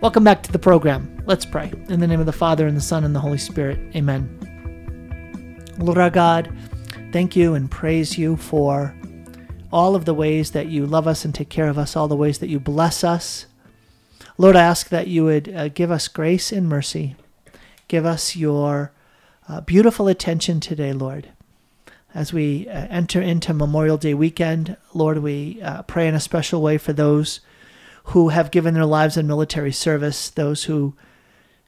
Welcome back to the program. Let's pray. In the name of the Father, and the Son, and the Holy Spirit. Amen. Lord our God, thank you and praise you for all of the ways that you love us and take care of us, all the ways that you bless us. Lord, I ask that you would uh, give us grace and mercy. Give us your uh, beautiful attention today, Lord. As we uh, enter into Memorial Day weekend, Lord, we uh, pray in a special way for those who have given their lives in military service, those who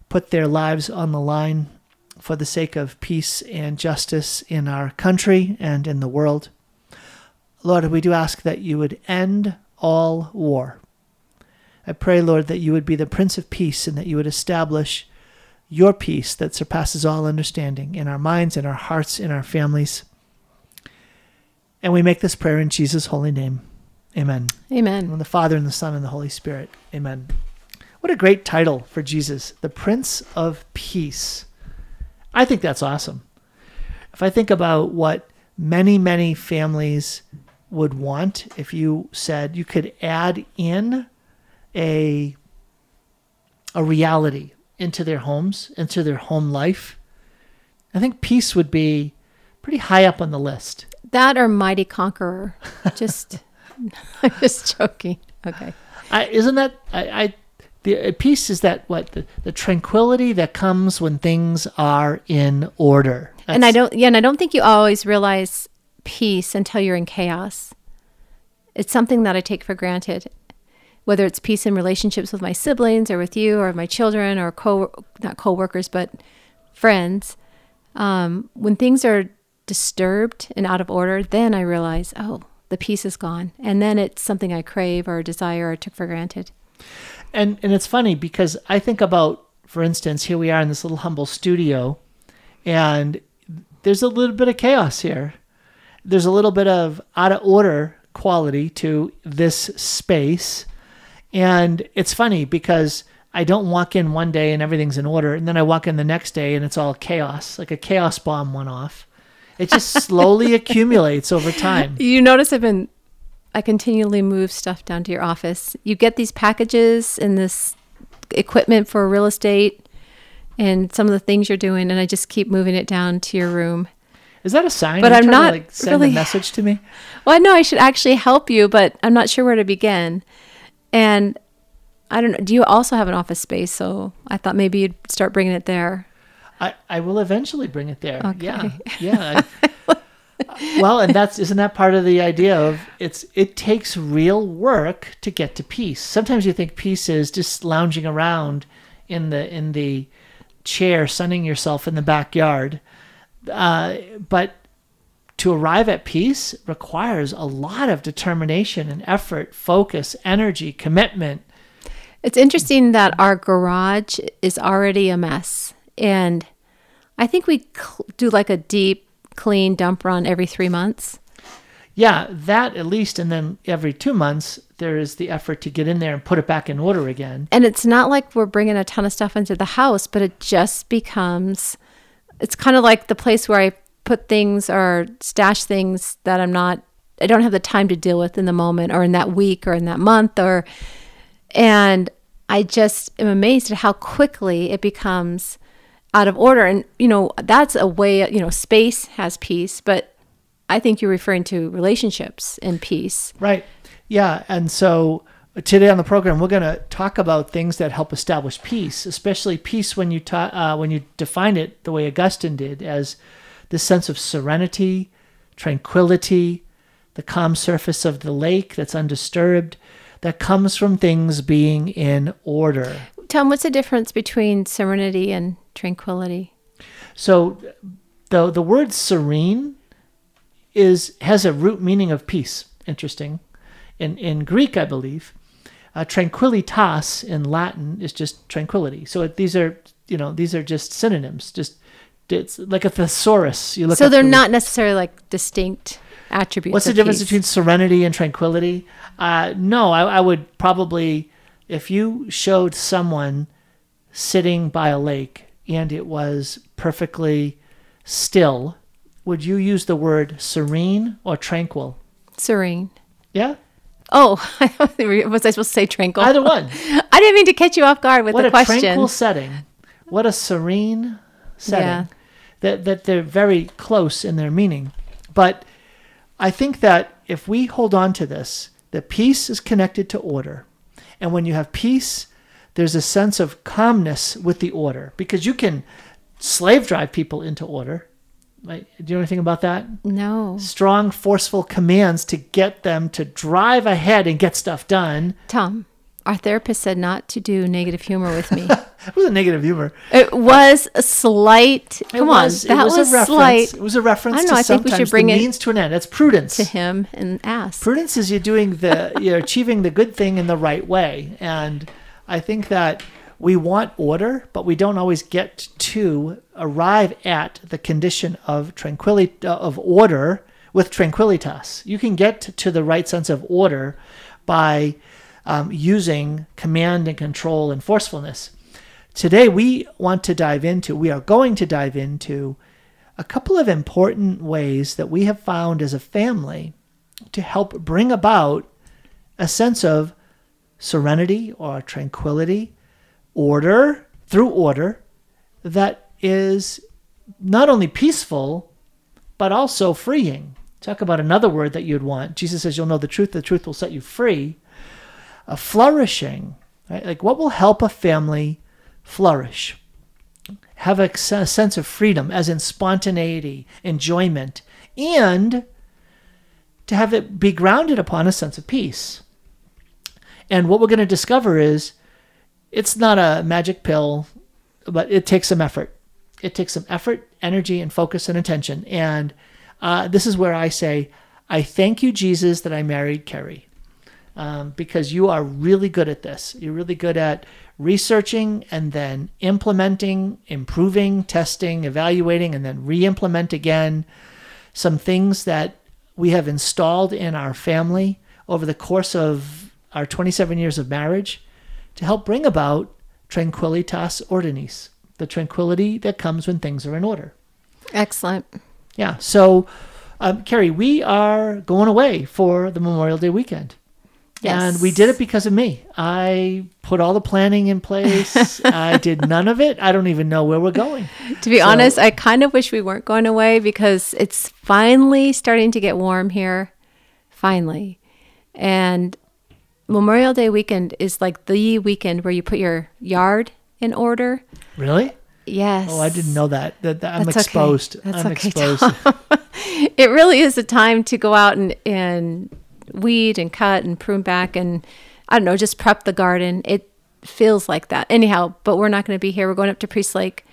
put their lives on the line for the sake of peace and justice in our country and in the world. Lord, we do ask that you would end all war. I pray, Lord, that you would be the Prince of Peace and that you would establish your peace that surpasses all understanding in our minds, in our hearts, in our families. And we make this prayer in Jesus' holy name. Amen. Amen. And the Father and the Son and the Holy Spirit. Amen. What a great title for Jesus, the Prince of Peace. I think that's awesome. If I think about what many, many families would want if you said you could add in a a reality into their homes, into their home life, I think peace would be pretty high up on the list. That or Mighty Conqueror. Just, I'm just joking. Okay. I, isn't that I, I the peace is that what the, the tranquility that comes when things are in order. and I don't, yeah, and I don't think you always realize peace until you're in chaos. It's something that I take for granted, whether it's peace in relationships with my siblings or with you or my children or co not coworkers but friends. Um, when things are disturbed and out of order, then I realize, oh, the peace is gone, and then it's something I crave or desire or took for granted. and and it's funny because I think about, for instance, here we are in this little humble studio, and there's a little bit of chaos here. There's a little bit of out of order quality to this space, and it's funny because I don't walk in one day and everything's in order, and then I walk in the next day and it's all chaos, like a chaos bomb went off. It just slowly accumulates over time. You notice I've been, I continually move stuff down to your office. You get these packages and this equipment for real estate and some of the things you're doing, and I just keep moving it down to your room. Is that a sign? But I'm trying to, not like, send really- a message to me. Well, I know I should actually help you, but I'm not sure where to begin. And I don't know. Do you also have an office space? So I thought maybe you'd start bringing it there. I, I will eventually bring it there. Okay. Yeah, yeah. Well, and that's isn't that part of the idea of it's it takes real work to get to peace. Sometimes you think peace is just lounging around in the in the chair, sunning yourself in the backyard, uh, but to arrive at peace requires a lot of determination and effort, focus, energy, commitment. It's interesting that our garage is already a mess. And I think we cl- do like a deep, clean dump run every three months. Yeah, that at least, and then every two months there is the effort to get in there and put it back in order again. And it's not like we're bringing a ton of stuff into the house, but it just becomes, it's kind of like the place where I put things or stash things that I'm not, I don't have the time to deal with in the moment or in that week or in that month or, and I just am amazed at how quickly it becomes out of order. And, you know, that's a way, you know, space has peace, but I think you're referring to relationships and peace. Right. Yeah. And so today on the program, we're going to talk about things that help establish peace, especially peace when you ta- uh, when you define it the way Augustine did as this sense of serenity, tranquility, the calm surface of the lake that's undisturbed, that comes from things being in order. Tom, what's the difference between serenity and tranquility? So the the word serene is has a root meaning of peace. Interesting. In in Greek, I believe, uh, tranquilitas in Latin is just tranquility. So it, these are you know these are just synonyms. Just it's like a thesaurus. You look. So they're the- not necessarily like distinct attributes. What's the difference peace. between serenity and tranquility? Uh, no, I, I would probably, if you showed someone sitting by a lake and it was perfectly still, would you use the word serene or tranquil? serene? Yeah? Oh, I was I supposed to say tranquil? Either one. I didn't mean to catch you off guard with what the question. What a tranquil setting. What a serene setting. Yeah. That that they're very close in their meaning. But I think that if we hold on to this, that peace is connected to order. And when you have peace, there's a sense of calmness with the order because you can slave drive people into order. Right? Do you know anything about that? No. Strong, forceful commands to get them to drive ahead and get stuff done. Tom, our therapist said not to do negative humor with me. It was a negative humor. it was a slight. Come was, on, that it was, was, a reference. slight It was a reference I know, I think we should bring it means to an end. That's prudence. to him and ask. Prudence is you're doing the you're achieving the good thing in the right way, and I think that we want order, but we don't always get to arrive at the condition of tranquility of order with tranquilitas. You can get to the right sense of order by um, using command and control and forcefulness. Today, we want to dive into, we are going to dive into a couple of important ways that we have found as a family to help bring about a sense of serenity or tranquility, order through order that is not only peaceful, but also freeing. Talk about another word that you'd want. Jesus says, You'll know the truth, the truth will set you free. A flourishing, right? Like what will help a family flourish? Have a sense of freedom, as in spontaneity, enjoyment, and to have it be grounded upon a sense of peace. And what we're going to discover is it's not a magic pill, but it takes some effort. It takes some effort, energy, and focus and attention. And uh, this is where I say, I thank you, Jesus, that I married Carrie. Um, because you are really good at this. You're really good at researching and then implementing, improving, testing, evaluating, and then re implement again some things that we have installed in our family over the course of our 27 years of marriage to help bring about tranquilitas ordinis, the tranquility that comes when things are in order. Excellent. Yeah. So, um, Carrie, we are going away for the Memorial Day weekend. Yes. And we did it because of me. I put all the planning in place. I did none of it. I don't even know where we're going. To be So- honest, I kind of wish we weren't going away because it's finally starting to get warm here. Finally. And Memorial Day weekend is like the weekend where you put your yard in order. Really? Yes. Oh, I didn't know that. That, that I'm That's okay. exposed. That's I'm okay, exposed. it really is a time to go out and, and weed and cut and prune back and I don't know, just prep the garden. It feels like that. Anyhow, but we're not going to be here. We're going up to Priest Lake,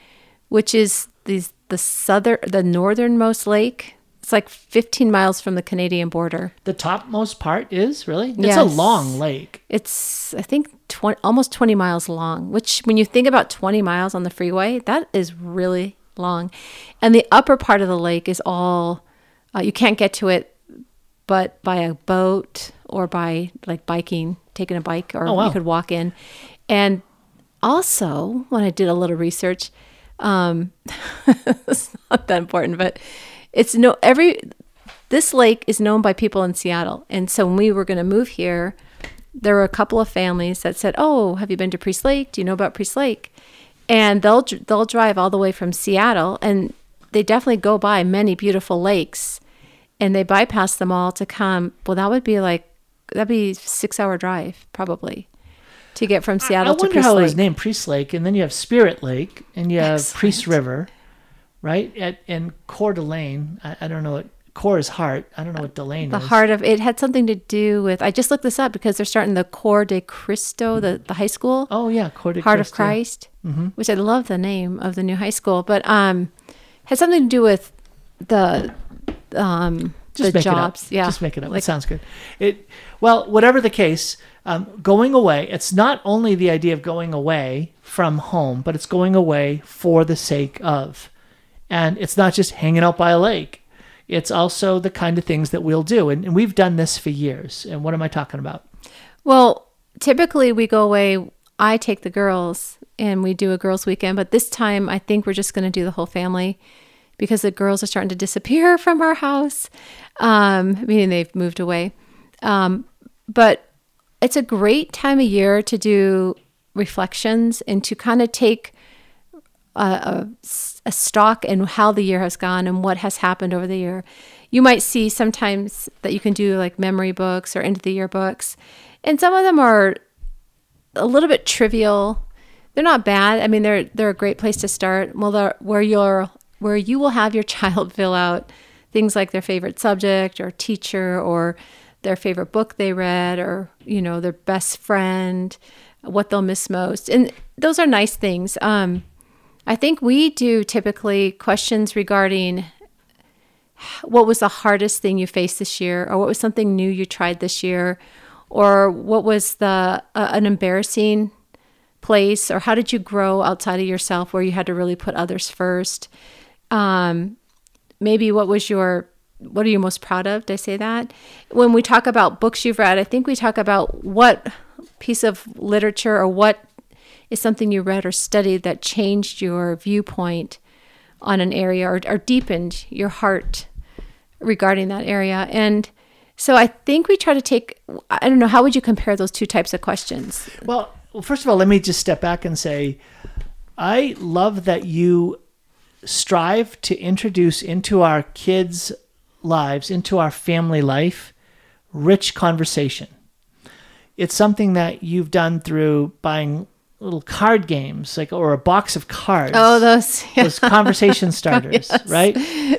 which is these the southern the northernmost lake. It's like 15 miles from the Canadian border. The topmost part is really? It's a long lake. It's I think 20 almost 20 miles long, which when you think about 20 miles on the freeway, that is really long. And the upper part of the lake is all uh, you can't get to it but by a boat or by like biking, taking a bike or Oh, wow. you could walk in. And also, when I did a little research, um, it's not that important, but it's no every this lake is known by people in Seattle. And so when we were going to move here, there were a couple of families that said, "Oh, have you been to Priest Lake? Do you know about Priest Lake?" And they'll they'll drive all the way from Seattle, and they definitely go by many beautiful lakes, and they bypass them all to come. Well, that would be like that'd be six hour drive probably to get from I Seattle to wonder Priest how it Lake. was named Priest Lake, and then you have Spirit Lake, and you have Excellent. Priest River, right? At and Coeur d'Alene. I, I don't know what Coeur is heart. I don't know what d'Alene the is. heart of it had something to do with. I just looked this up because they're starting the Cor de Cristo, the the high school. Oh yeah, Coeur de Heart of Christ. Christ, which I love the name of the new high school, but um, had something to do with the um Just the jobs. Yeah, just make it up. Like, it sounds good. It well, whatever the case, um, going away. It's not only the idea of going away from home, but it's going away for the sake of, and it's not just hanging out by a lake. It's also the kind of things that we'll do, and, and we've done this for years. And what am I talking about? well, typically we go away. I take the girls and we do a girls' weekend, but this time I think we're just going to do the whole family because the girls are starting to disappear from our house, um, meaning they've moved away. Um, but it's a great time of year to do reflections and to kind of take a, a, stock in how the year has gone and what has happened over the year. You might see sometimes that you can do like memory books or end of the year books, and some of them are a little bit trivial. They're not bad. I mean, they're they're a great place to start. Well, where you're where you will have your child fill out things like their favorite subject or teacher or their favorite book they read or you know their best friend, what they'll miss most, and those are nice things. Um, I think we do typically questions regarding what was the hardest thing you faced this year, or what was something new you tried this year, or what was the uh, an embarrassing place, or how did you grow outside of yourself where you had to really put others first. Um, maybe what was your what are you most proud of? Did I say that? When we talk about books you've read, I think we talk about what piece of literature or what is something you read or studied that changed your viewpoint on an area or, or deepened your heart regarding that area. And so I think we try to take, I don't know, how would you compare those two types of questions? Well, well, first of all, let me just step back and say, I love that you strive to introduce into our kids' lives, into our family life, rich conversation. It's something that you've done through buying little card games, like or a box of cards. Oh, those those conversation starters, Yes. right?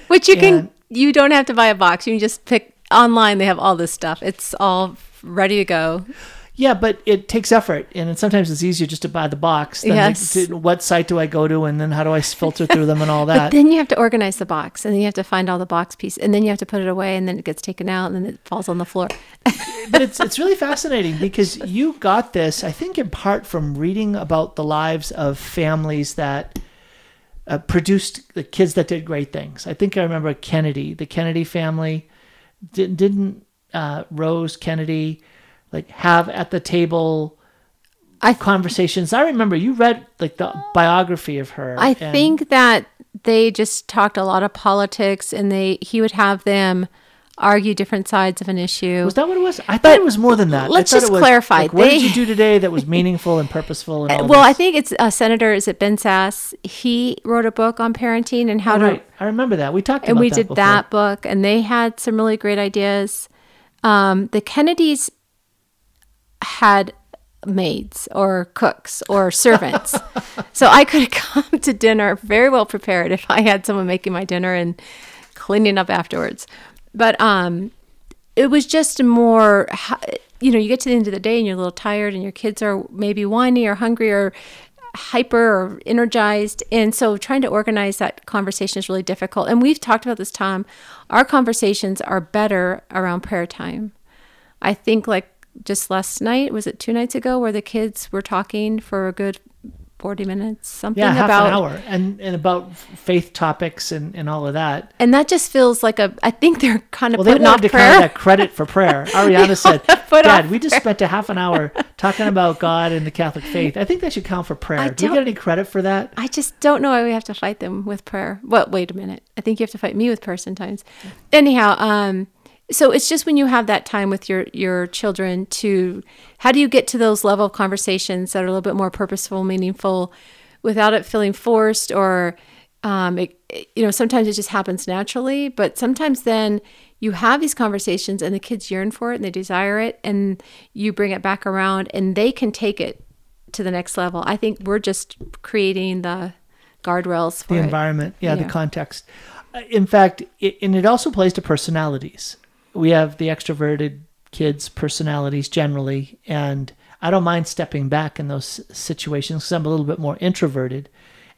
Which you And- can, you don't have to buy a box. You can just pick online. They have all this stuff. It's all ready to go. Yeah, but it takes effort, and sometimes it's easier just to buy the box. Than Yes. to, to- what site do I go to, and then how do I filter through them and all that? but Then you have to organize the box, and then you have to find all the box pieces, and then you have to put it away, and then it gets taken out, and then it falls on the floor. but it's it's really fascinating because you got this, I think, in part from reading about the lives of families that uh, produced the kids that did great things. I think I remember Kennedy, the Kennedy family. Did, didn't uh, Rose Kennedy like have at the table I conversations? I remember you read like the biography of her. I and- think that they just talked a lot of politics, and they he would have them argue different sides of an issue. Was that what it was? I thought it was more than that. Let's just was, clarify. Like, what did you do today that was meaningful and purposeful? And all well, I think it's uh, Senator. Is it Ben Sasse? He wrote a book on parenting and how Oh, to right. I remember that. We talked about it. and we that did before. that book and they had some really great ideas um, the kennedys had maids or cooks or servants. So i could have come to dinner very well prepared if i had someone making my dinner and cleaning up afterwards. But um it was just more you know you get to the end of the day and you're a little tired and your kids are maybe whiny or hungry or hyper or energized. And so trying to organize that conversation is really difficult. And we've talked about this tom our conversations are better around prayer time. I think like just last night was it two nights ago where the kids were talking for a good 40 minutes something Yeah, half about an hour, and and about faith topics and and all of that. and that just feels like a i think they're kind of Well, they putting off to prayer kind of that credit for prayer. Ariana said, "Dad, we just spent a half an hour talking about God and the Catholic faith. I think that should count for prayer. I Do you get any credit for that?" I just don't know why we have to fight them with prayer. Well, wait a minute. I think you have to fight me with prayer sometimes. Anyhow, um, so it's just when you have that time with your your children to how do you get to those level of conversations that are a little bit more purposeful, meaningful, without it feeling forced or um, it, it- you know sometimes it just happens naturally, but sometimes then you have these conversations and the kids yearn for it and they desire it and you bring it back around and they can take it to the next level. I think we're just creating the guardrails for the it. environment, yeah, the context. Uh, In fact, it, and it also plays to personalities. We have the extroverted kids' personalities generally, and I don't mind stepping back in those situations because I'm a little bit more introverted.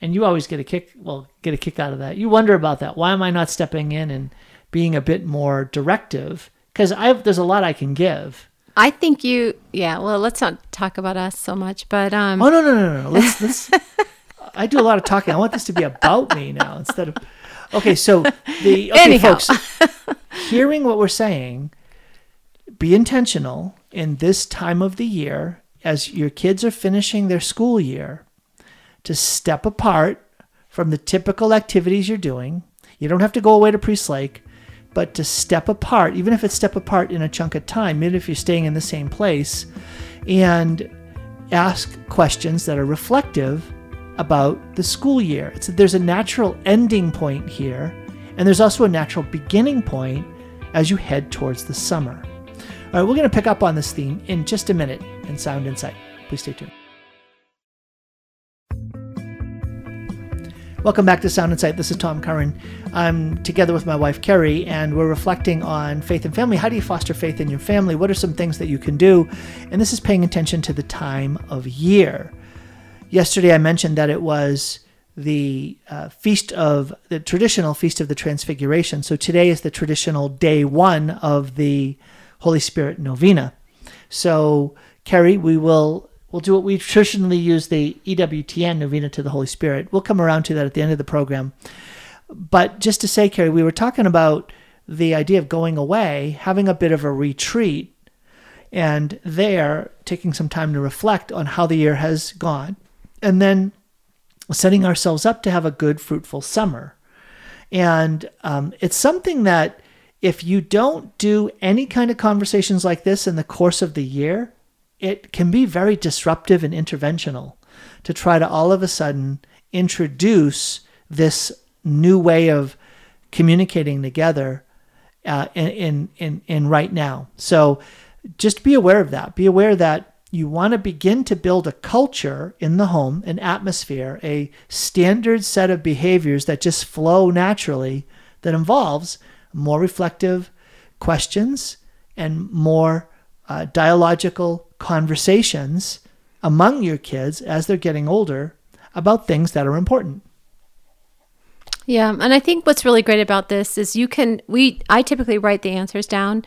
And you always get a kick, well, get a kick out of that. You wonder about that. Why am I not stepping in and being a bit more directive? Because I there's a lot I can give. I think you, yeah. Well, let's not talk about us so much, but um, Oh no no no no! no. Let's let's. I do a lot of talking. I want this to be about me now instead of. Okay, so the okay, Anyhow. folks, hearing what we're saying, be intentional in this time of the year as your kids are finishing their school year to step apart from the typical activities you're doing. You don't have to go away to Priest Lake. but to step apart, even if it's step apart in a chunk of time, even if you're staying in the same place, and ask questions that are reflective about the school year. It's, there's a natural ending point here, and there's also a natural beginning point as you head towards the summer. All right, we're going to pick up on this theme in just a minute in Sound Insight. Please stay tuned. Welcome back to Sound Insight. This is Tom Curran. I'm together with my wife Kerry, and we're reflecting on faith and family. How do you foster faith in your family? What are some things that you can do? And this is paying attention to the time of year. Yesterday, I mentioned that it was the uh, feast of the traditional feast of the Transfiguration. So today is the traditional day one of the Holy Spirit novena. So, Carrie, we will we'll do what we traditionally use the EWTN novena to the Holy Spirit. We'll come around to that at the end of the program. But just to say, Carrie, we were talking about the idea of going away, having a bit of a retreat, and there taking some time to reflect on how the year has gone, and then setting ourselves up to have a good, fruitful summer. And um, it's something that if you don't do any kind of conversations like this in the course of the year, it can be very disruptive and interventional to try to all of a sudden introduce this new way of communicating together uh, in, in, in, in right now. So just be aware of that. Be aware that you want to begin to build a culture in the home, an atmosphere, a standard set of behaviors that just flow naturally that involves more reflective questions and more uh, dialogical conversations among your kids as they're getting older about things that are important. Yeah, and I think what's really great about this is you can we I typically write the answers down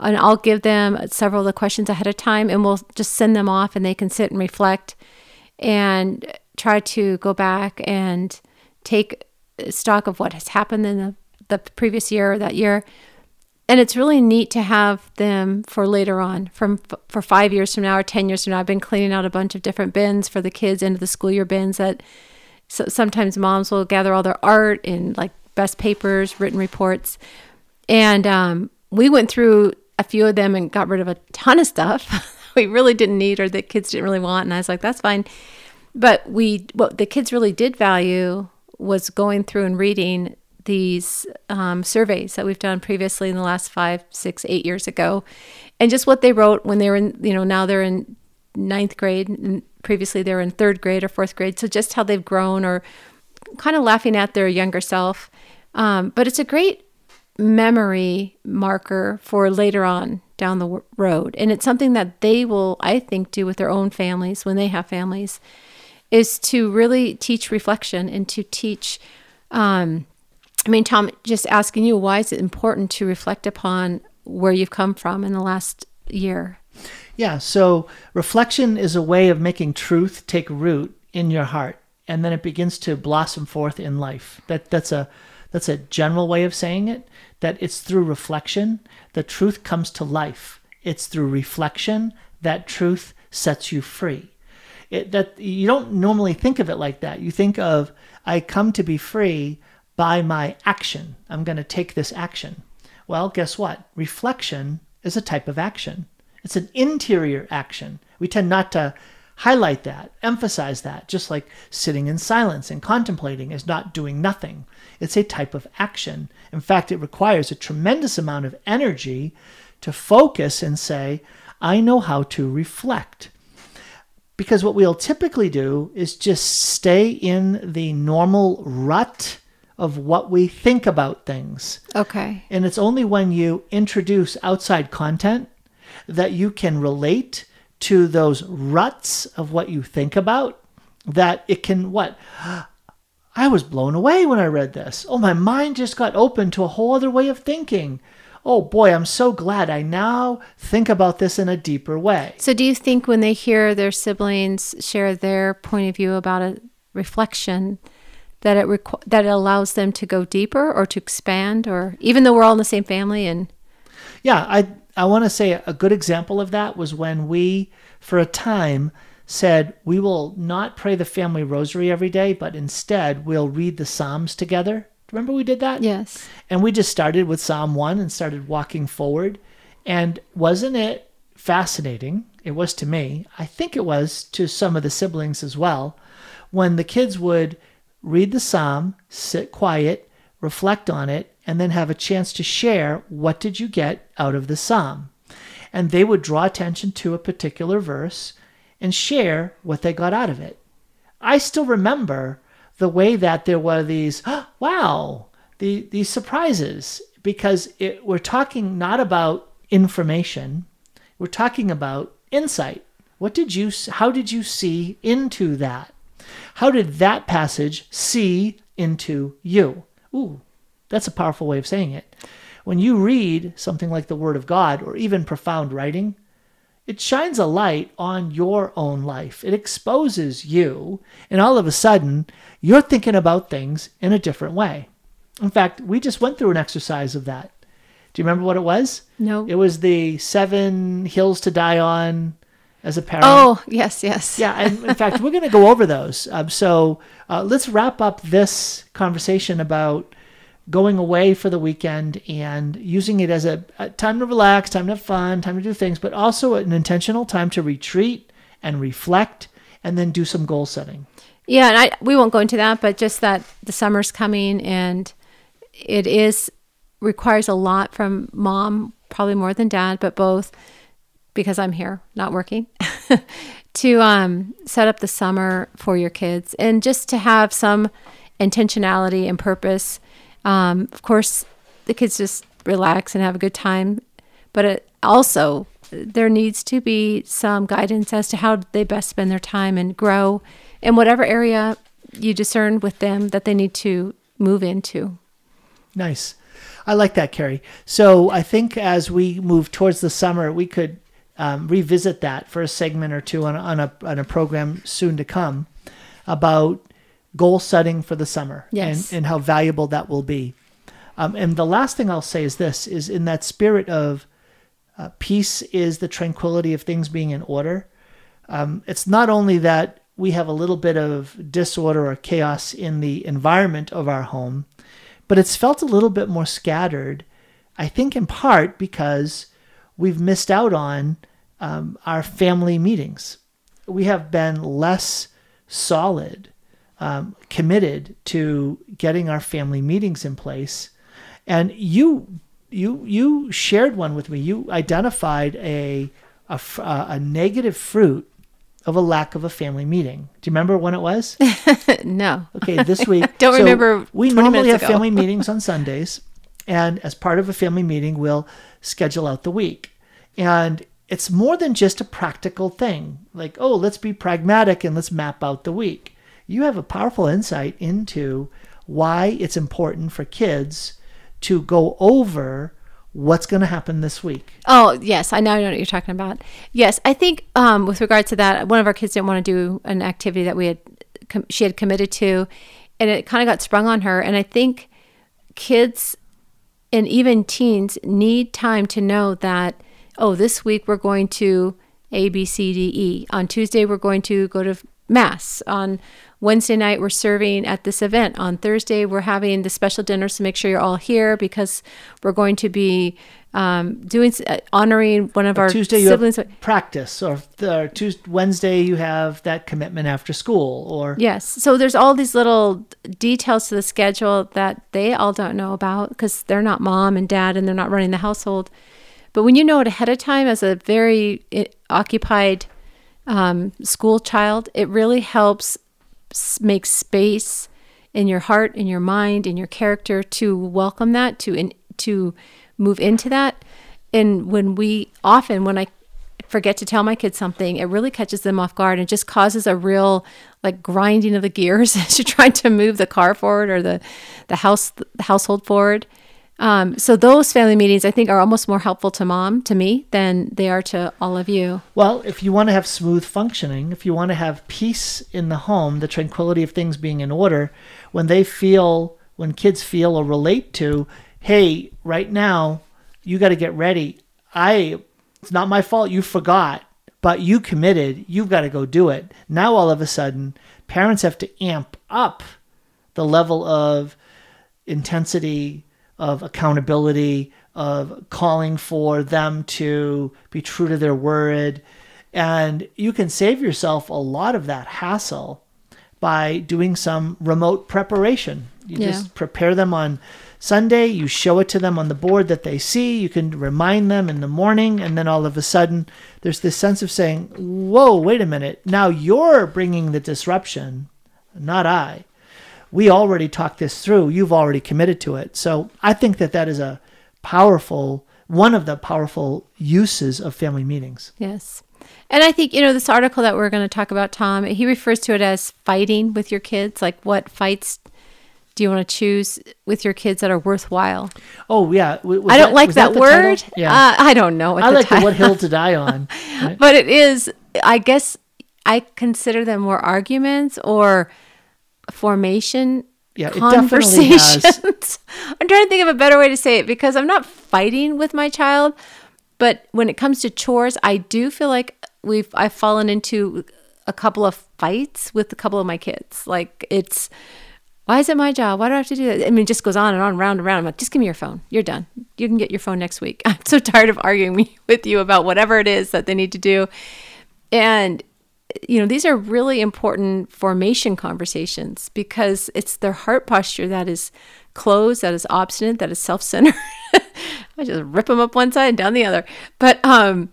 and I'll give them several of the questions ahead of time and we'll just send them off and they can sit and reflect and try to go back and take stock of what has happened in the, the previous year or that year. And it's really neat to have them for later on from for five years from now or 10 years from now. I've been cleaning out a bunch of different bins for the kids into the school year bins that so sometimes moms will gather all their art and like best papers written reports. And um, we went through a few of them and got rid of a ton of stuff we really didn't need or the kids didn't really want and i was like that's fine but we what the kids really did value was going through and reading these um, surveys that we've done previously in the last five, six, eight years ago, and just what they wrote when they were in, you know, now they're in ninth grade, and previously they were in third grade or fourth grade. So just how they've grown or kind of laughing at their younger self. Um, but it's a great memory marker for later on down the road. And it's something that they will, I think, do with their own families when they have families, is to really teach reflection and to teach um, I mean, Tom, just asking you, why is it important to reflect upon where you've come from in the last year? Yeah, so reflection is a way of making truth take root in your heart, and then it begins to blossom forth in life. That that's a that's a general way of saying it. That it's through reflection that truth comes to life. It's through reflection that truth sets you free. It, that you don't normally think of it like that. You think of I come to be free by my action. I'm going to take this action. Well, guess what? Reflection is a type of action. It's an interior action. We tend not to highlight that, emphasize that, just like sitting in silence and contemplating is not doing nothing. It's a type of action. In fact, it requires a tremendous amount of energy to focus and say, I know how to reflect. Because what we'll typically do is just stay in the normal rut of what we think about things. Okay. And it's only when you introduce outside content that you can relate to those ruts of what you think about that it can what I was blown away when I read this. Oh, my mind just got open to a whole other way of thinking. Oh boy, I'm so glad I now think about this in a deeper way. So, do you think when they hear their siblings share their point of view about a reflection, that it requ- that it allows them to go deeper or to expand or even though we're all in the same family and yeah i i want to say a good example of that was when we for a time said we will not pray the family rosary every day but instead we'll read the psalms together Remember we did that? Yes. And we just started with Psalm 1 and started walking forward. And wasn't it fascinating? It was to me. I think it was to some of the siblings as well. When the kids would read the psalm, sit quiet, reflect on it, and then have a chance to share what did you get out of the psalm. And they would draw attention to a particular verse and share what they got out of it. I still remember the way that there were these, wow, the, these surprises, because it, we're talking not about information, we're talking about insight. What did you, how did you see into that? How did that passage see into you? Ooh, that's a powerful way of saying it. When you read something like the Word of God or even profound writing, it shines a light on your own life. It exposes you, and all of a sudden, you're thinking about things in a different way. In fact, we just went through an exercise of that. Do you remember what it was? No. It was the seven hills to die on as a parent. Oh, yes, yes. Yeah, and in fact, we're going to go over those. Um, so uh, let's wrap up this conversation about going away for the weekend and using it as a, a, time to relax, time to have fun, time to do things, but also an intentional time to retreat and reflect and then do some goal setting. Yeah, and I we won't go into that, but just that the summer's coming and it is requires a lot from mom, probably more than dad, but both because I'm here, not working, to um, set up the summer for your kids and just to have some intentionality and purpose um, of course, the kids just relax and have a good time, but it also there needs to be some guidance as to how they best spend their time and grow in whatever area you discern with them that they need to move into. Nice. I like that, Carrie. So I think as we move towards the summer, we could um, revisit that for a segment or two on, on, a, on a program soon to come about goal setting for the summer yes. and, and how valuable that will be. Um, and the last thing I'll say is this is in that spirit of uh, peace is the tranquility of things being in order. Um, it's not only that we have a little bit of disorder or chaos in the environment of our home, but it's felt a little bit more scattered, I think in part because we've missed out on um, our family meetings. We have been less solid um, committed to getting our family meetings in place. And you you you shared one with me. You identified a a, a negative fruit of a lack of a family meeting. Do you remember when it was? no. Okay, this week. Don't so remember. We normally have family meetings on Sundays, and as part of a family meeting, we'll schedule out the week. And it's more than just a practical thing. Like, oh, let's be pragmatic and let's map out the week you have a powerful insight into why it's important for kids to go over what's going to happen this week. Oh, yes, I now know what you're talking about. Yes, I think um, with regard to that, one of our kids didn't want to do an activity that we had com- she had committed to, and it kind of got sprung on her. And I think kids and even teens need time to know that oh, this week we're going to A, B, C, D, E. On Tuesday we're going to go to mass. On Wednesday night, we're serving at this event. On Thursday, we're having the special dinner, so make sure you're all here because we're going to be um, doing uh, honoring one of our Tuesday siblings. You have practice, or the, Tuesday, Wednesday you have that commitment after school, or yes. So there's all these little details to the schedule that they all don't know about because they're not mom and dad and they're not running the household. But when you know it ahead of time as a very eh, occupied um, school child, it really helps make space in your heart, in your mind, in your character to welcome that, to in, to move into that. And when we often, when I forget to tell my kids something, it really catches them off guard and just causes a real like grinding of the gears as you're trying to move the car forward or the the house the household forward. Um, so those family meetings, I think, are almost more helpful to mom, to me, than they are to all of you. Well, if you want to have smooth functioning, if you want to have peace in the home, the tranquility of things being in order, when they feel, when kids feel or relate to, hey, right now, you got to get ready. I, it's not my fault. You forgot, but you committed. You've got to go do it. Now, all of a sudden, parents have to amp up the level of intensity, of accountability, of calling for them to be true to their word. And you can save yourself a lot of that hassle by doing some remote preparation. You Yeah. just prepare them on Sunday, you show it to them on the board that they see, you can remind them in the morning, and then all of a sudden there's this sense of saying, Whoa, wait a minute. Now you're bringing the disruption, not I. We already talked this through. You've already committed to it. So I think that that is a powerful, one of the powerful uses of family meetings. Yes. And I think, you know, this article that we're going to talk about, Tom, he refers to it as fighting with your kids. Like, what fights do you want to choose with your kids that are worthwhile? Oh, yeah. Was I don't that- like was that, word. title? Yeah. Uh, I don't know. What I like the What Hill to Die On. right? but it is, I guess, I consider them more arguments or formation Yeah, it definitely has. conversations. I'm trying to think of a better way to say it because I'm not fighting with my child, but when it comes to chores, I do feel like we've I've fallen into a couple of fights with a couple of my kids. Like it's why is it my job? Why do I have to do that? I mean, it just goes on and on, round and round. I'm like, just give me your phone. You're done. You can get your phone next week. I'm so tired of arguing with you about whatever it is that they need to do. And you know, these are really important formation conversations because it's their heart posture that is closed, that is obstinate, that is self-centered. I just rip them up one side and down the other. But um,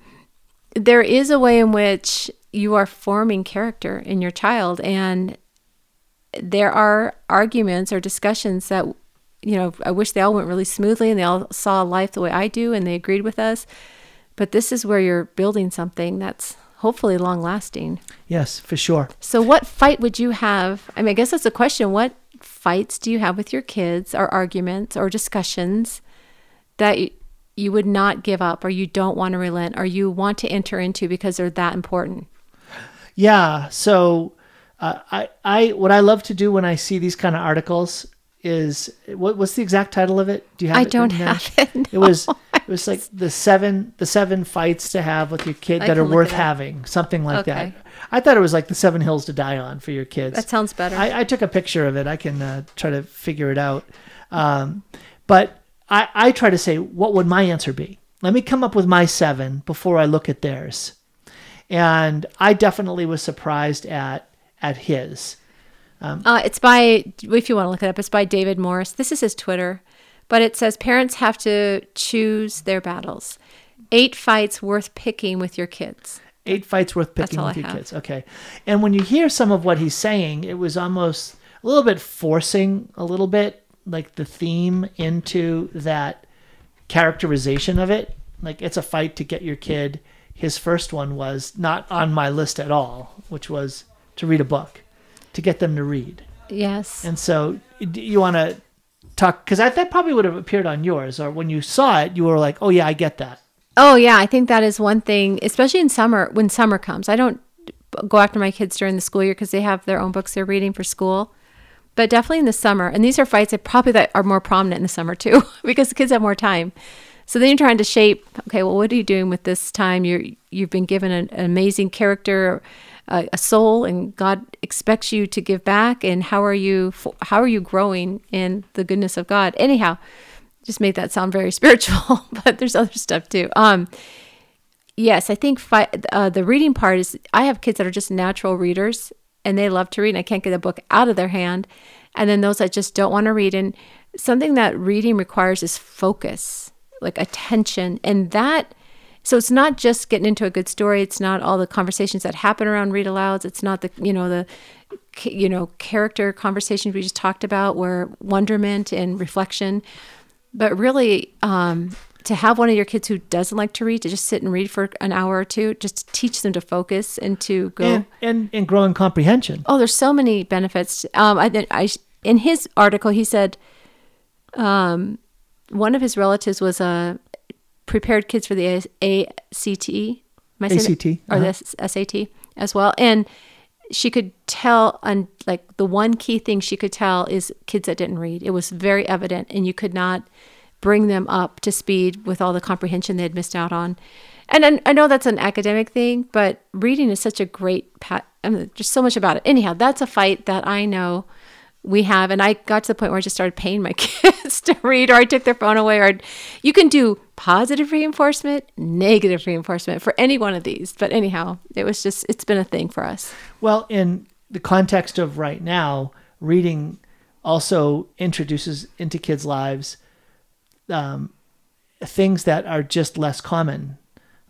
there is a way in which you are forming character in your child, and there are arguments or discussions that you know I wish they all went really smoothly and they all saw life the way I do and they agreed with us. But this is where you're building something that's hopefully long lasting. Yes, for sure. So, what fight would you have? I mean, I guess that's the question. What fights do you have with your kids, or arguments, or discussions that you would not give up, or you don't want to relent, or you want to enter into because they're that important? Yeah. So, uh, I, I, what I love to do when I see these kind of articles is what, what's the exact title of it? Do you have? I don't have it. It was, no. It was like the seven, the seven fights to have with your kid I that are worth having, something like that. I thought it was like the seven hills to die on for your kids. That sounds better. I, I took a picture of it. I can uh, try to figure it out. Um, but I, I try to say, what would my answer be? Let me come up with my seven before I look at theirs. And I definitely was surprised at at his. Uh, it's by, if you want to look it up, it's by David Morris. This is his Twitter, but it says parents have to choose their battles. Eight fights worth picking with your kids. Eight fights worth picking with I your have. kids. Okay. And when you hear some of what he's saying, it was almost a little bit forcing a little bit like the theme into that characterization of it. Like it's a fight to get your kid. His first one was not on my list at all, which was to read a book, to get them to read. Yes. And so d- you want to talk because that probably would have appeared on yours, or when you saw it, you were like, "Oh yeah, I get that." Oh yeah, I think that is one thing, especially in summer when summer comes. I don't go after my kids during the school year because they have their own books they're reading for school. But definitely in the summer, and these are fights that probably that are more prominent in the summer too, because the kids have more time. So then you're trying to shape. Okay, well, what are you doing with this time? You're you've been given an, an amazing character, a, a soul, and God expects you to give back. And how are you? How are you growing in the goodness of God? Anyhow, just made that sound very spiritual, but there's other stuff too. Um, yes, I think fi- uh, the reading part is. I have kids that are just natural readers, and they love to read. And I can't get a book out of their hand, and then those that just don't want to read. And something that reading requires is focus, like attention, and that. So it's not just getting into a good story. It's not all the conversations that happen around read alouds. It's not the you know the you know character conversations we just talked about, where wonderment and reflection but really um, to have one of your kids who doesn't like to read to just sit and read for an hour or two just teach them to focus and to go And, and and growing comprehension. oh there's so many benefits um, I, I in his article he said um, one of his relatives was a prepared kids for the ACT Am I ACT, or uh-huh. the SAT as well. And she could tell on like the one key thing she could tell is kids that didn't read. It was very evident and you could not bring them up to speed with all the comprehension they had missed out on. And I, I know that's an academic thing but reading is such a great pat I mean, just so much about it. Anyhow that's a fight that i know we have, and I got to the point where I just started paying my kids to read, or I took their phone away, or you can do positive reinforcement, negative reinforcement for any one of these. But anyhow, it was just, it's been a thing for us. Well, in the context of right now, reading also introduces into kids' lives um, things that are just less common,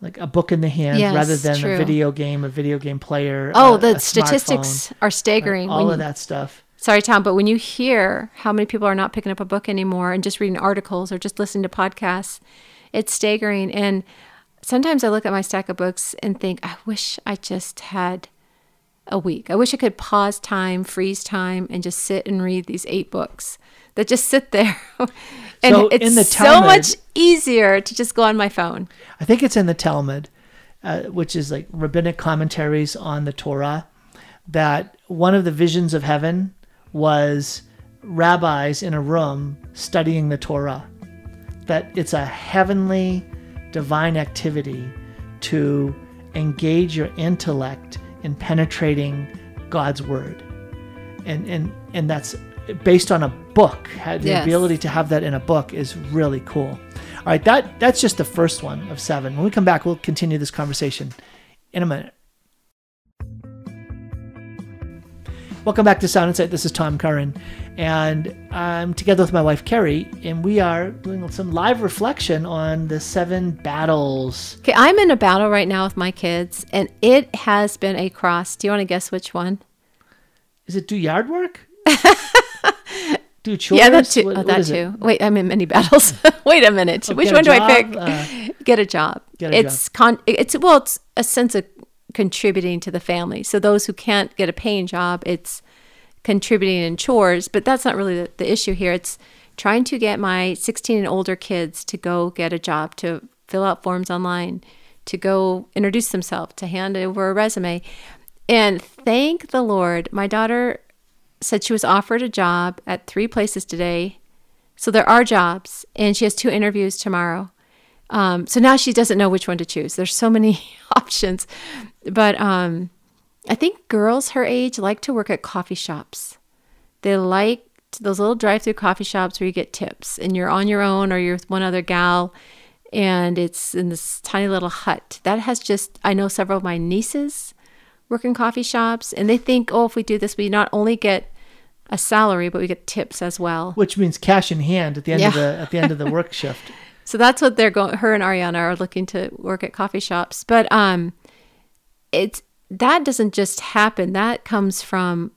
like a book in the hand Yes, rather than true. a video game, a video game player. Oh, a- the a statistics are staggering. all when of you- that stuff. Sorry, Tom, but when you hear how many people are not picking up a book anymore and just reading articles or just listening to podcasts, it's staggering. And sometimes I look at my stack of books and think, I wish I just had a week. I wish I could pause time, freeze time, and just sit and read these eight books that just sit there. and So it's the so much easier to just go on my phone. I think it's in the Talmud, uh, which is like rabbinic commentaries on the Torah, that one of the visions of heaven was rabbis in a room studying the Torah. That it's a heavenly, divine activity to engage your intellect in penetrating God's word. And, and, and that's based on a book. The Yes. ability to have that in a book is really cool. All right, that that's just the first one of seven. When we come back, we'll continue this conversation in a minute. Welcome back to Sound Insight. This is Tom Curran, and I'm together with my wife Carrie, and we are doing some live reflection on the seven battles. Okay, I'm in a battle right now with my kids, and it has been a cross. Do you want to guess which one? Is it do yard work? do chores? Yeah, that too. What- oh, that is it? too. Wait, I'm in many battles. Wait a minute. Which one do I pick? uh, get a job. get a it's con. It's well, it's a sense of contributing to the family. So those who can't get a paying job, it's contributing in chores. But that's not really the, the issue here. It's trying to get my 16 and older kids to go get a job, to fill out forms online, to go introduce themselves, to hand over a resume. And thank the Lord, my daughter said she was offered a job at three places today. So there are jobs, and she has two interviews tomorrow. Um, so now she doesn't know which one to choose. There's so many options, but um, I think girls her age like to work at coffee shops. They like those little drive-through coffee shops where you get tips, and you're on your own or you're with one other gal, and it's in this tiny little hut. That has just I know several of my nieces work in coffee shops, and they think, oh, if we do this, we not only get a salary, but we get tips as well. Which means cash in hand at the end of the at the end of the work shift. So that's what they're going. Her and Ariana are looking to work at coffee shops, but um, it's that doesn't just happen. That comes from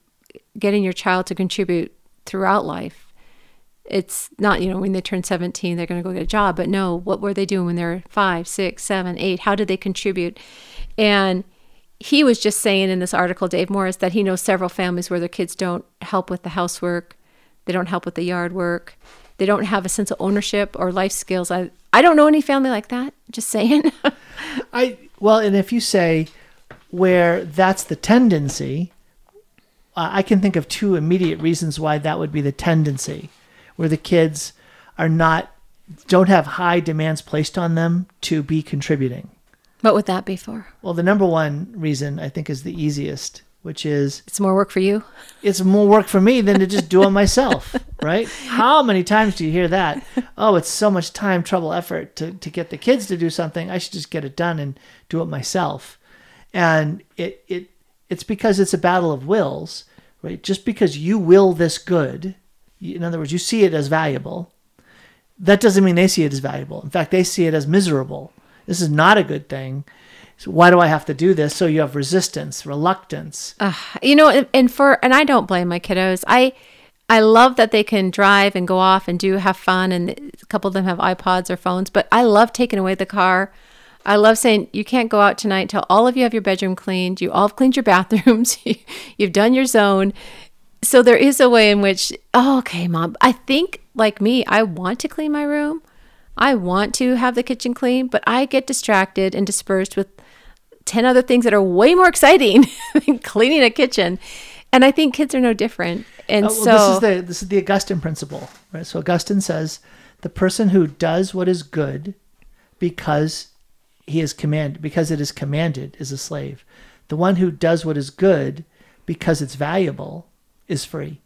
getting your child to contribute throughout life. It's not you know when they turn seventeen they're going to go get a job, but no, what were they doing when they're five, six, seven, eight? How did they contribute? And he was just saying in this article, Dave Morris, that he knows several families where their kids don't help with the housework, they don't help with the yard work, they don't have a sense of ownership or life skills. I I don't know any family like that. Just saying. I well, and if you say where that's the tendency, uh, I can think of two immediate reasons why that would be the tendency, where the kids are not don't have high demands placed on them to be contributing. what would that be for? Well, the number one reason I think is the easiest, which is It's more work for you. it's more work for me than to just do it myself, right? How many times do you hear that? Oh, it's so much time, trouble, effort to, to get the kids to do something. I should just get it done and do it myself. And it, it it's because it's a battle of wills, right? Just because you will this good, in other words, you see it as valuable, that doesn't mean they see it as valuable. In fact, they see it as miserable. This is not a good thing. So why do I have to do this? So you have resistance, reluctance. you know and, and for and i don't blame my kiddos. I i love that they can drive and go off and do have fun and a couple of them have ipods or phones but i love taking away the car. I love saying you can't go out tonight until all of you have your bedroom cleaned. You all have cleaned your bathrooms. You've done your zone. So there is a way in which oh, okay mom. I think like me i want to clean my room. I want to have the kitchen clean but i get distracted and dispersed with 10 other things that are way more exciting than cleaning a kitchen. And I think kids are no different. And Oh, well, so this is the this is the Augustine principle, right? So Augustine says the person who does what is good because he is commanded because it is commanded is a slave. The one who does what is good because it's valuable is free.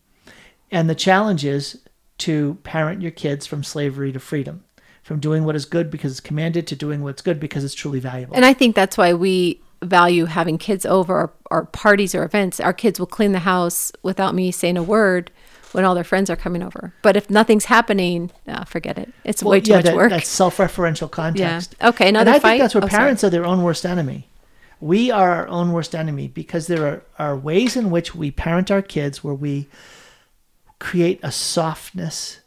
And the challenge is to parent your kids from slavery to freedom, from doing what is good because it's commanded to doing what's good because it's truly valuable. And I think that's why we value having kids over or, or parties or events. Our kids will clean the house without me saying a word when all their friends are coming over. But if nothing's happening, uh, forget it. It's way too much that, work. That's self-referential context. Yeah. Okay. Another and I fight. think that's where Oh, sorry. parents are their own worst enemy. We are our own worst enemy because there are, are ways in which we parent our kids where we create a softness,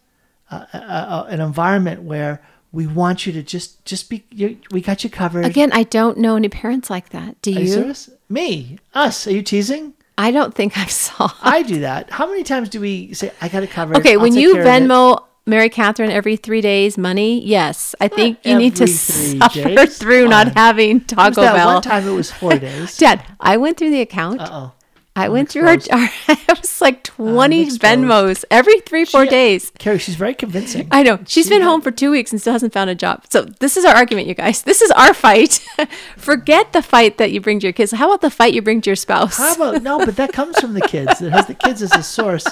uh, uh, uh, an environment where we want you to just just be. You, we got you covered. Again, I don't know any parents like that. Do you you? serious? Me, us. Are you teasing? I don't think I saw. I do that. How many times do we say, "I got it covered"? Okay, I'll when you care of it." Venmo Mary Catherine every three days money, yes, I think you need to suffer days. through not having Taco Bell. one time it was four days. Dad, I went through the account. Uh oh. I went through our, exposed. our it was like 20 exposed. Venmos every three, four She- days. Carrie, she's very convincing. I know. She's See been home for two weeks and still hasn't found a job. So this is our argument, you guys. This is our fight. Forget the fight that you bring to your kids. How about the fight you bring to your spouse? How about no? But that comes from the kids. It has the kids as a source,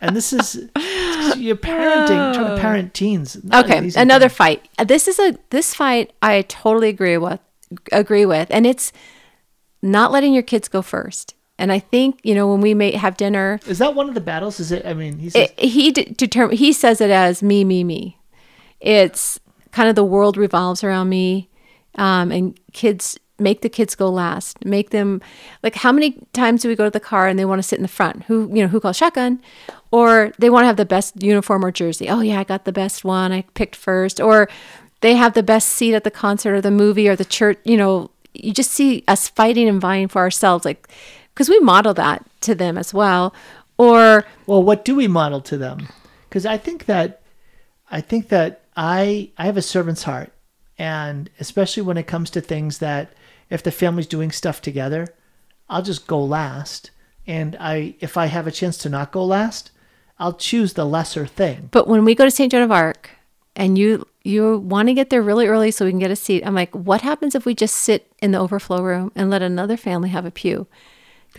and this is you're parenting, trying to oh. parent teens. Okay, another thing. fight. This is a this fight I totally agree with. Agree with, and it's not letting your kids go first. And I think you know when we may have dinner, Is that one of the battles? Is it? I mean, he says, it, he de- determine he says it as me me me. It's kind of the world revolves around me um, and kids make the kids go last. Make them like how many times do we go to the car and they want to sit in the front? Who you know who calls shotgun? Or they want to have the best uniform or jersey. Oh yeah i got the best one i picked first. Or they have the best seat at the concert or the movie or the church you know you just see us fighting and vying for ourselves. Like because we model that to them as well or well, what do we model to them? Because I think that I think that I I have a servant's heart, and especially when it comes to things that if the family's doing stuff together, I'll just go last. And I if I have a chance to not go last, I'll choose the lesser thing. But when we go to St. Joan of Arc and you you want to get there really early so we can get a seat, I'm like, what happens if we just sit in the overflow room and let another family have a pew?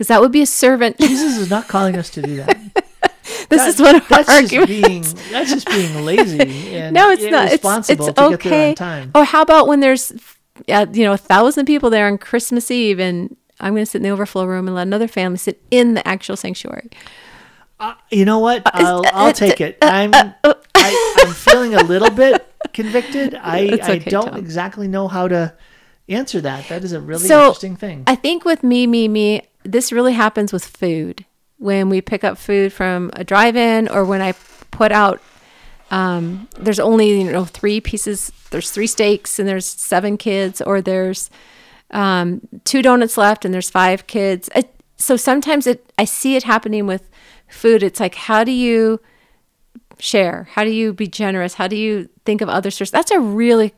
Because that would be a servant. Jesus is not calling us to do that. this That- is one of our that's just arguments. being that's just being lazy and no, it's not. It's, it's to okay. get there on time. Or how about when there's, uh, you know, a thousand people there on Christmas Eve, and I'm going to sit in the overflow room and let another family sit in the actual sanctuary. Uh, you know what? Uh, I'll I'll uh, take it. Uh, I'm I, I'm feeling a little bit convicted. I It's I don't Tom. exactly know how to answer that. That is a really So, interesting thing. I think with me, me, me, this really happens with food. When we pick up food from a drive-in, or when I put out, um, there's only you know three pieces. There's three steaks, and there's seven kids, or there's um, two donuts left, and there's five kids. It, so sometimes it, I see it happening with food. It's like, how do you share? How do you be generous? How do you think of others first? That's a really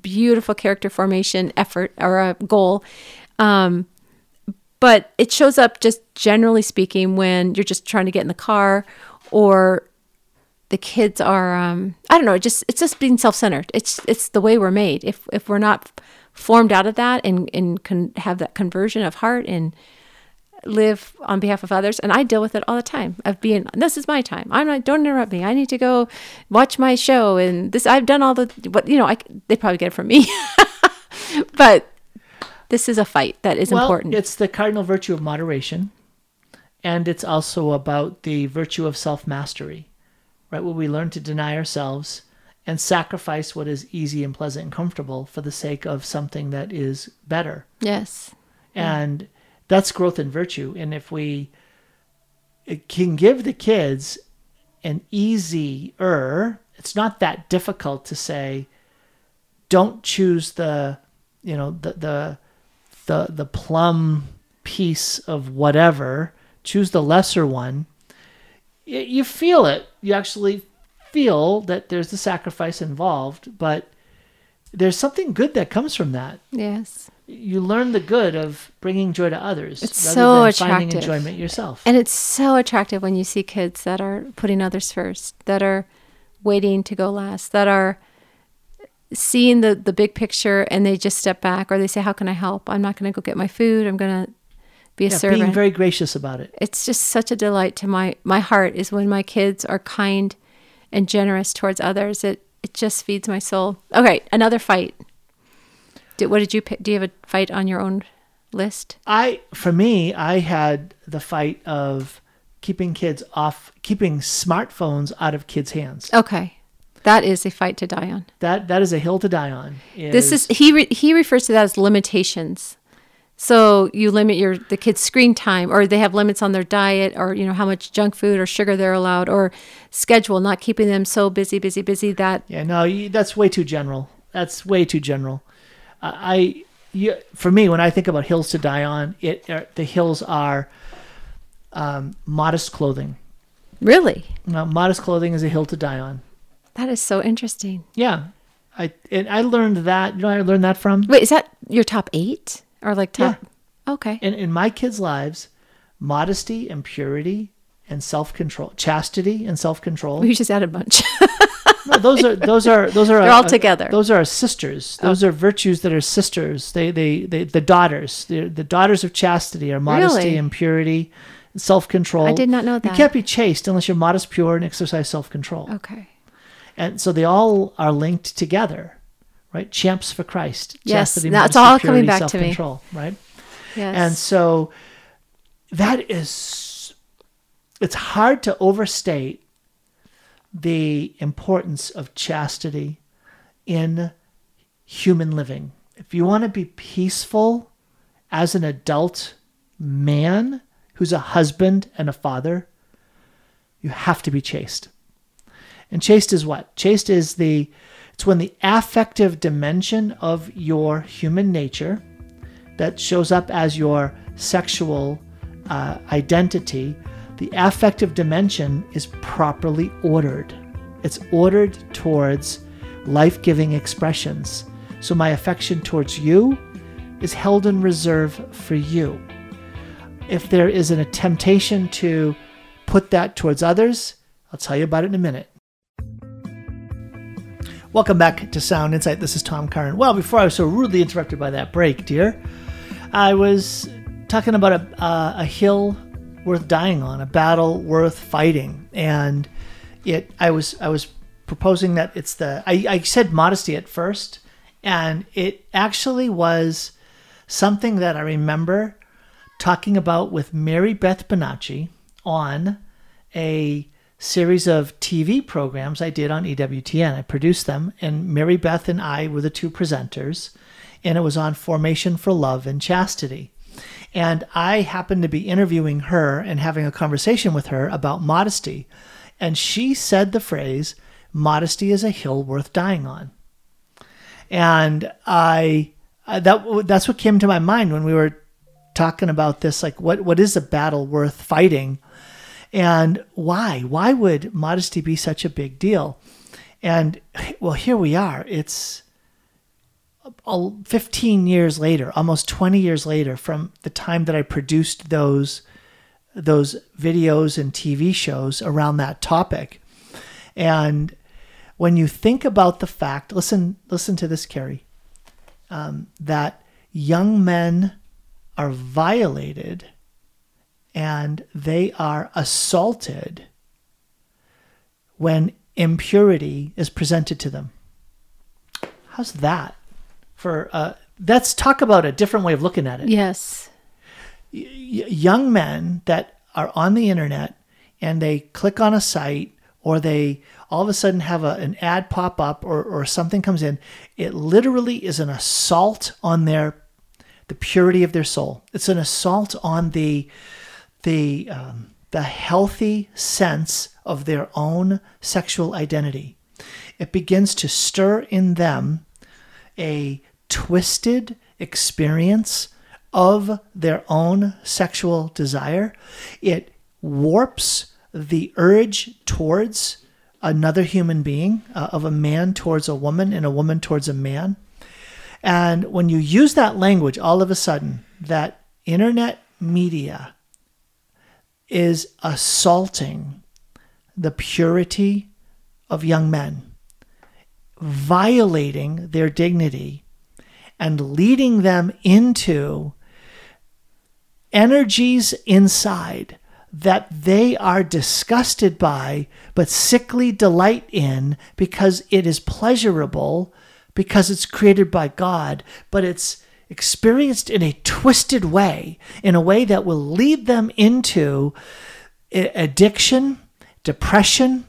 beautiful character formation effort or a goal. Um, but it shows up just generally speaking when you're just trying to get in the car or the kids are um, I don't know, it just it's just being self-centered. It's it's the way we're made. If if we're not formed out of that and and can have that conversion of heart and live on behalf of others and I deal with it all the time of being this is my time I'm not don't interrupt me I need to go watch my show and this I've done all the what you know I they probably get it from me but this is a fight that is well, important it's the cardinal virtue of moderation, and it's also about the virtue of self mastery, right? Where we learn to deny ourselves and sacrifice what is easy and pleasant and comfortable for the sake of something that is better. yes and that's growth in virtue and if we can give the kids an easier it's not that difficult to say don't choose the you know the the the, the plum piece of whatever choose the lesser one you feel it. You actually feel that there's the sacrifice involved but there's something good that comes from that. Yes. You learn the good of bringing joy to others It's rather so than finding enjoyment yourself. And it's so attractive when you see kids that are putting others first, that are waiting to go last, that are seeing the, the big picture and they just step back or they say, How can I help? I'm not going to go get my food. I'm going to be a Yeah, servant. being very gracious about it. it's just such a delight to my my heart is when my kids are kind and generous towards others. It it just feeds my soul. Okay, another fight. Did, what did you pick? Do you have a fight on your own list? I for me, I had the fight of keeping kids off, keeping smartphones out of kids' hands. Okay, that is a fight to die on. That that is a hill to die on. This is he re, he refers to that as limitations. So you limit your the kids' screen time, or they have limits on their diet, or you know how much junk food or sugar they're allowed, or schedule, not keeping them so busy, busy, busy that yeah. No, that's way too general. That's way too general. Uh, I you, for me, when I think about hills to die on, it uh, the hills are um, modest clothing. really Now, modest clothing is a hill to die on. That is so interesting. Yeah, I and I learned that. You know, I learned that from. Wait, is that your top eight or like top? Yeah. Okay. in, in my kids' lives, modesty and purity and self control, chastity and self control. We just added a bunch. No, those are those are those are They're all uh, together. Those are sisters. Those are virtues that are sisters. They they, they the daughters. They're, the daughters of chastity are modesty Really? and purity, self control. I did not know that. You can't be chaste unless you're modest, pure, and exercise self control. okay. And so they all are linked together, right? Champs for Christ. Yes, chastity, that's all coming back to me. self-control, Right. Yes. And so that is, it's hard to overstate the importance of chastity in human living. If you want to be peaceful as an adult man who's a husband and a father, you have to be chaste. And chaste is what? Chaste is the, it's when the affective dimension of your human nature that shows up as your sexual uh, identity, the affective dimension is properly ordered. It's ordered towards life giving expressions. So my affection towards you is held in reserve for you. If there is a temptation to put that towards others, I'll tell you about it in a minute. Welcome back to Sound Insight. This is Tom Curran. Well, before I was so rudely interrupted by that break, dear, I was talking about a, uh, a hill worth dying on, a battle worth fighting, and it. I was I was proposing that it's the. I, I said modesty at first, and it actually was something that I remember talking about with Mary Beth Bonacci on a series of TV programs I did on EWTN. I produced them, and Mary Beth and I were the two presenters, and it was on formation for love and chastity. And I happened to be interviewing her and having a conversation with her about modesty, and she said the phrase, "Modesty is a hill worth dying on." And I that that's what came to my mind when we were talking about this like what what is a battle worth fighting and why? Why would modesty be such a big deal? And well here we are. It's 15 years later almost 20 years later from the time that i produced those those videos and tv shows around that topic. And when you think about the fact listen listen to this carrie um, that young men are violated and they are assaulted when impurity is presented to them. How's that? For uh, let's talk about a different way of looking at it. yes. Y- young men that are on the internet and they click on a site or they all of a sudden have a, an ad pop up or, or something comes in, it literally is an assault on their the purity of their soul. It's an assault on the the um, the healthy sense of their own sexual identity. It begins to stir in them a twisted experience of their own sexual desire. It warps the urge towards another human being, uh, of a man towards a woman and a woman towards a man. And when you use that language, all of a sudden, that internet media is assaulting the purity of young men, violating their dignity, and leading them into energies inside that they are disgusted by, but sickly delight in because it is pleasurable, because it's created by God, but it's experienced in a twisted way, in a way that will lead them into addiction, depression,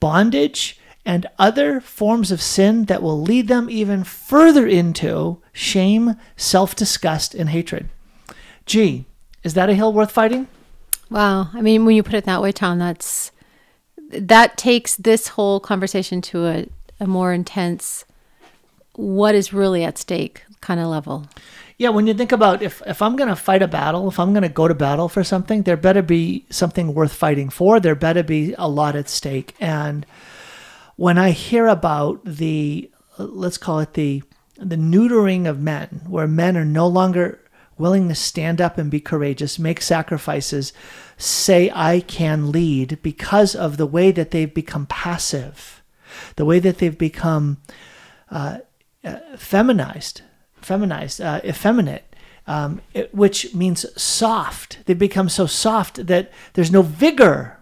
bondage, and other forms of sin that will lead them even further into shame, self disgust, and hatred. Gee, is that a hill worth fighting? Wow. I mean, when you put it that way, Tom, that's that takes this whole conversation to a, a more intense what is really at stake kind of level. Yeah, when you think about if, if I'm going to fight a battle, if I'm going to go to battle for something, there better be something worth fighting for. There better be a lot at stake. And when I hear about the, let's call it the, the neutering of men, where men are no longer willing to stand up and be courageous, make sacrifices, say, I can lead because of the way that they've become passive, the way that they've become uh, uh, feminized, feminized, uh, effeminate. Um, it, which means soft. They become so soft that there's no vigor.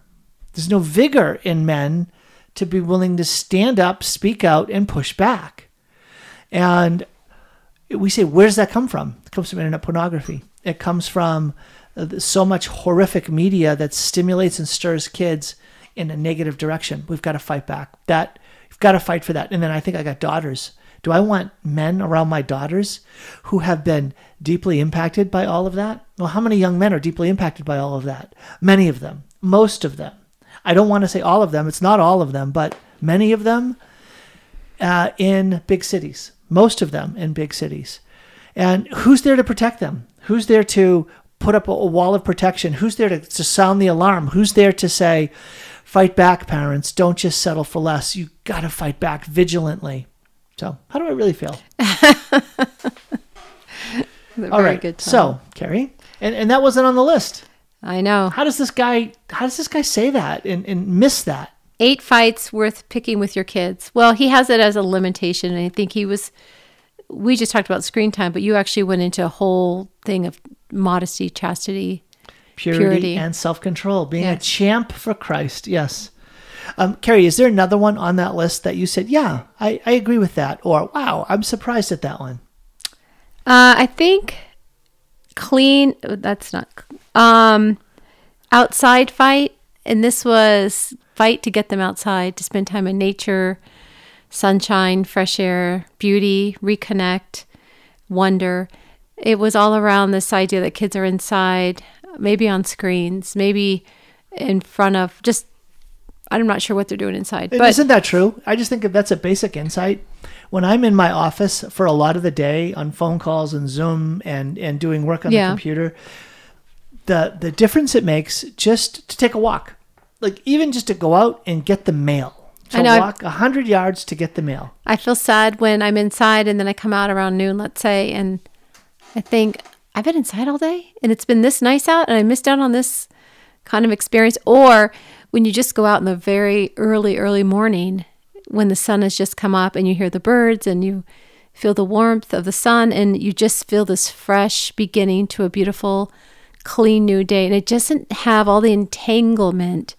There's no vigor in men to be willing to stand up, speak out, and push back. And we say, where does that come from? It comes from internet pornography. It comes from uh, so much horrific media that stimulates and stirs kids in a negative direction. We've got to fight back. That you've got to fight for that. And then I think I got daughters. Do I want men around my daughters who have been deeply impacted by all of that? Well, how many young men are deeply impacted by all of that? Many of them, most of them. I don't want to say all of them. It's not all of them, but many of them uh, in big cities most of them in big cities. And who's there to protect them? Who's there to put up a, wall of protection? Who's there to, to sound the alarm? Who's there to say, fight back, parents? Don't just settle for less. You got to fight back vigilantly. So, how do I really feel? All right. Good so, Carrie, and, and that wasn't on the list. I know. How does this guy? How does this guy say that and, and miss that? eight fights worth picking with your kids. Well, he has it as a limitation. And I think he was, we just talked about screen time, but you actually went into a whole thing of modesty, chastity, purity, purity. and self control, being yes. a champ for Christ. Yes. Um, Carrie, is there another one on that list that you said, yeah, I, I agree with that? Or, wow, I'm surprised at that one? Uh, I think clean, that's not, um, outside fight. And this was fight to get them outside to spend time in nature, sunshine, fresh air, beauty, reconnect, wonder. It was all around this idea that kids are inside, maybe on screens, maybe in front of just I'm not sure what they're doing inside. But isn't that true? I just think that's a basic insight. When I'm in my office for a lot of the day on phone calls and Zoom and and doing work on yeah. the computer, the the difference it makes just to take a walk like even just to go out and get the mail. To I know, walk a hundred yards to get the mail. I feel sad when I'm inside and then I come out around noon, let's say, and I think I've been inside all day and it's been this nice out and I missed out on this kind of experience. Or when you just go out in the very early, early morning when the sun has just come up and you hear the birds and you feel the warmth of the sun and you just feel this fresh beginning to a beautiful clean new day and it doesn't have all the entanglement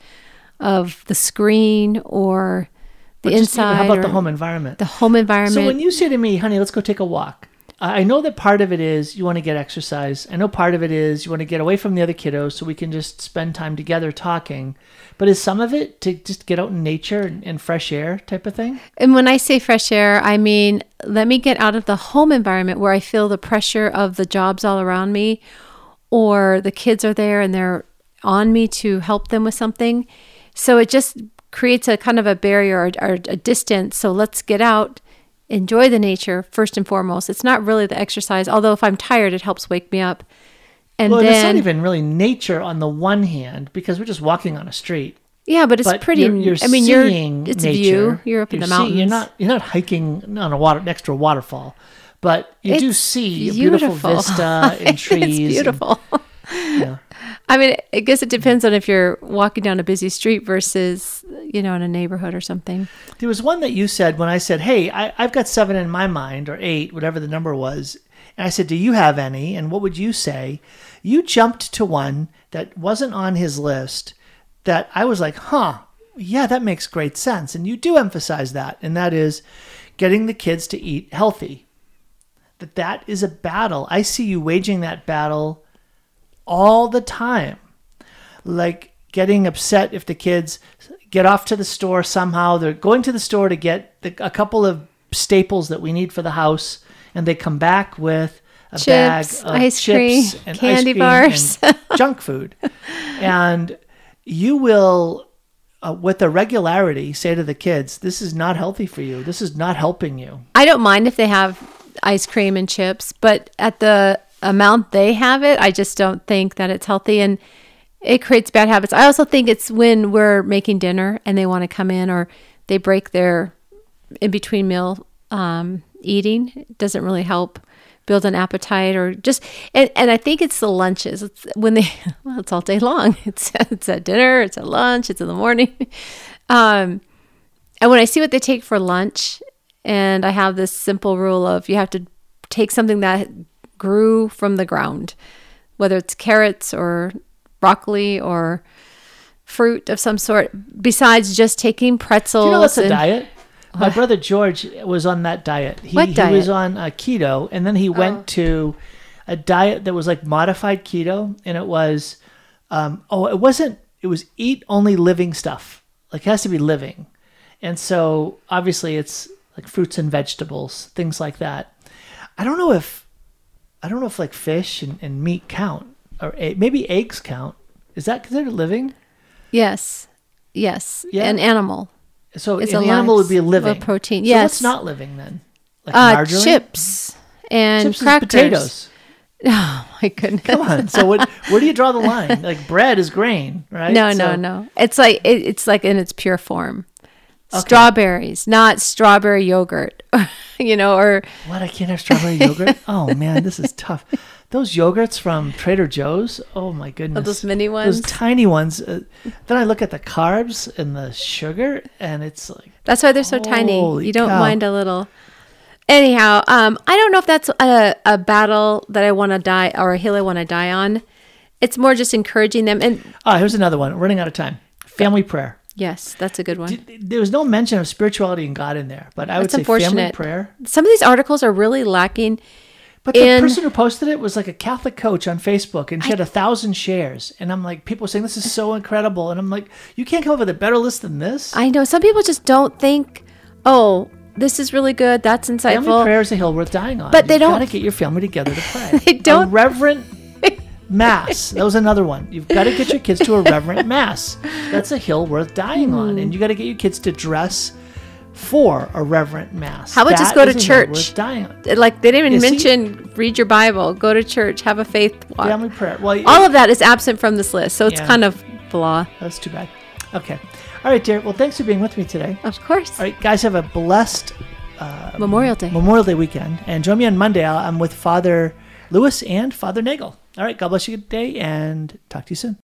of the screen or the inside. How about the home environment? The home environment. So when you say to me, honey, let's go take a walk, I know that part of it is you want to get exercise. I know part of it is you want to get away from the other kiddos so we can just spend time together talking. But is some of it to just get out in nature and, fresh air type of thing? And when I say fresh air, I mean let me get out of the home environment where I feel the pressure of the jobs all around me or the kids are there and they're on me to help them with something. So it just creates a kind of a barrier or, or, a distance. So let's get out, enjoy the nature first and foremost. It's not really the exercise, although if I'm tired, it helps wake me up. And well, then, it's not even really nature on the one hand because we're just walking on a street. Yeah, but it's but pretty. You're, you're I mean, you're seeing it's nature. view. You're up in the mountains. you're not. You're not hiking on a water next to a waterfall but you it's do see beautiful. a beautiful vista and trees. it's beautiful. And, yeah. I mean, I guess it depends on if you're walking down a busy street versus, you know, in a neighborhood or something. There was one that you said when I said, Hey, I, have got seven in my mind, or eight, whatever the number was. And I said, Do you have any? And what would you say? you jumped to one that wasn't on his list that I was like, huh, yeah, that makes great sense. And you do emphasize that, and that is getting the kids to eat healthy. That that is a battle. I see you waging that battle all the time. Like getting upset if the kids get off to the store somehow. They're going to the store to get the, a couple of staples that we need for the house, and they come back with a Chips, bag of ice chips cream, and candy ice cream bars. junk food, and you will. Uh, with a regularity, say to the kids, "This is not healthy for you. This is not helping you." I don't mind if they have ice cream and chips, but at the amount they have it, I just don't think that it's healthy and it creates bad habits. I also think it's when we're making dinner and they want to come in or they break their in between meal um, eating. It doesn't really help build an appetite or just and, and I think it's the lunches. It's when they well, it's all day long. It's it's at dinner, it's at lunch, it's in the morning. Um, and when I see what they take for lunch, and I have this simple rule of you have to take something that grew from the ground, whether it's carrots or broccoli or fruit of some sort, besides just taking pretzels. Do you know that's a diet? My brother George was on that diet. He, What diet? Oh. was on uh, keto, and then he went to a diet that was like modified keto, and it was, um, oh, it wasn't. It was eat only living stuff. Like it has to be living, and so obviously it's like fruits and vegetables, things like that. I don't know if, I don't know if like fish and, and meat count, or maybe eggs count. Is that considered living? Yes, yes, Yeah. an animal. So an a animal would be living. a protein, So yes. what's not living then? Like Uh, margarine? chips and Chips crackers. potatoes. Oh my goodness! Come on. So what, where do you draw the line? Like bread is grain, right? No, So- no, no. It's like it, it's like in its pure form. Strawberries, not strawberry yogurt, you know, or What? I can't have strawberry yogurt? Oh man, this is tough. Those yogurts from Trader Joe's. Oh my goodness. those mini ones, Those tiny ones. Uh, then I look at the carbs and the sugar, and it's like That's why they're so tiny. You don't cow. mind a little. Anyhow, um, I don't know if that's a, a battle that I want to die or a hill I want to die on. It's more just encouraging them. And oh, here's another one. Running out of time. Family prayer. Yes, that's a good one. There was no mention of spirituality and God in there, but I would That's say family prayer. Some of these articles are really lacking. But the in- person who posted it was like a Catholic coach on Facebook, and she had a thousand shares. And I'm like, people are saying this is so incredible, and I'm like, you can't come up with a better list than this. I know some people just don't think, oh, this is really good. That's insightful. family prayer is a hill worth dying on. But they You've don't- Got to get your family together to pray. They don't- A reverent mass. That was another one. You've got to get your kids to a reverent mass. That's a hill worth dying on, Hmm. and you got to get your kids to dress for a reverent mass. How about just go to is a hill church? worth dying on. Like they didn't even mention read your Bible, go to church, have a faith walk. Family prayer. Well, All of that is absent from this list, so it's Yeah. kind of blah. that's too bad. Okay. All right, dear. Well, thanks for being with me today. Of course. All right, guys, have a blessed Memorial Day. Memorial Day weekend. And join me on Monday. I'm with Father Lewis and Father Nagel. All right, God bless you today and talk to you soon.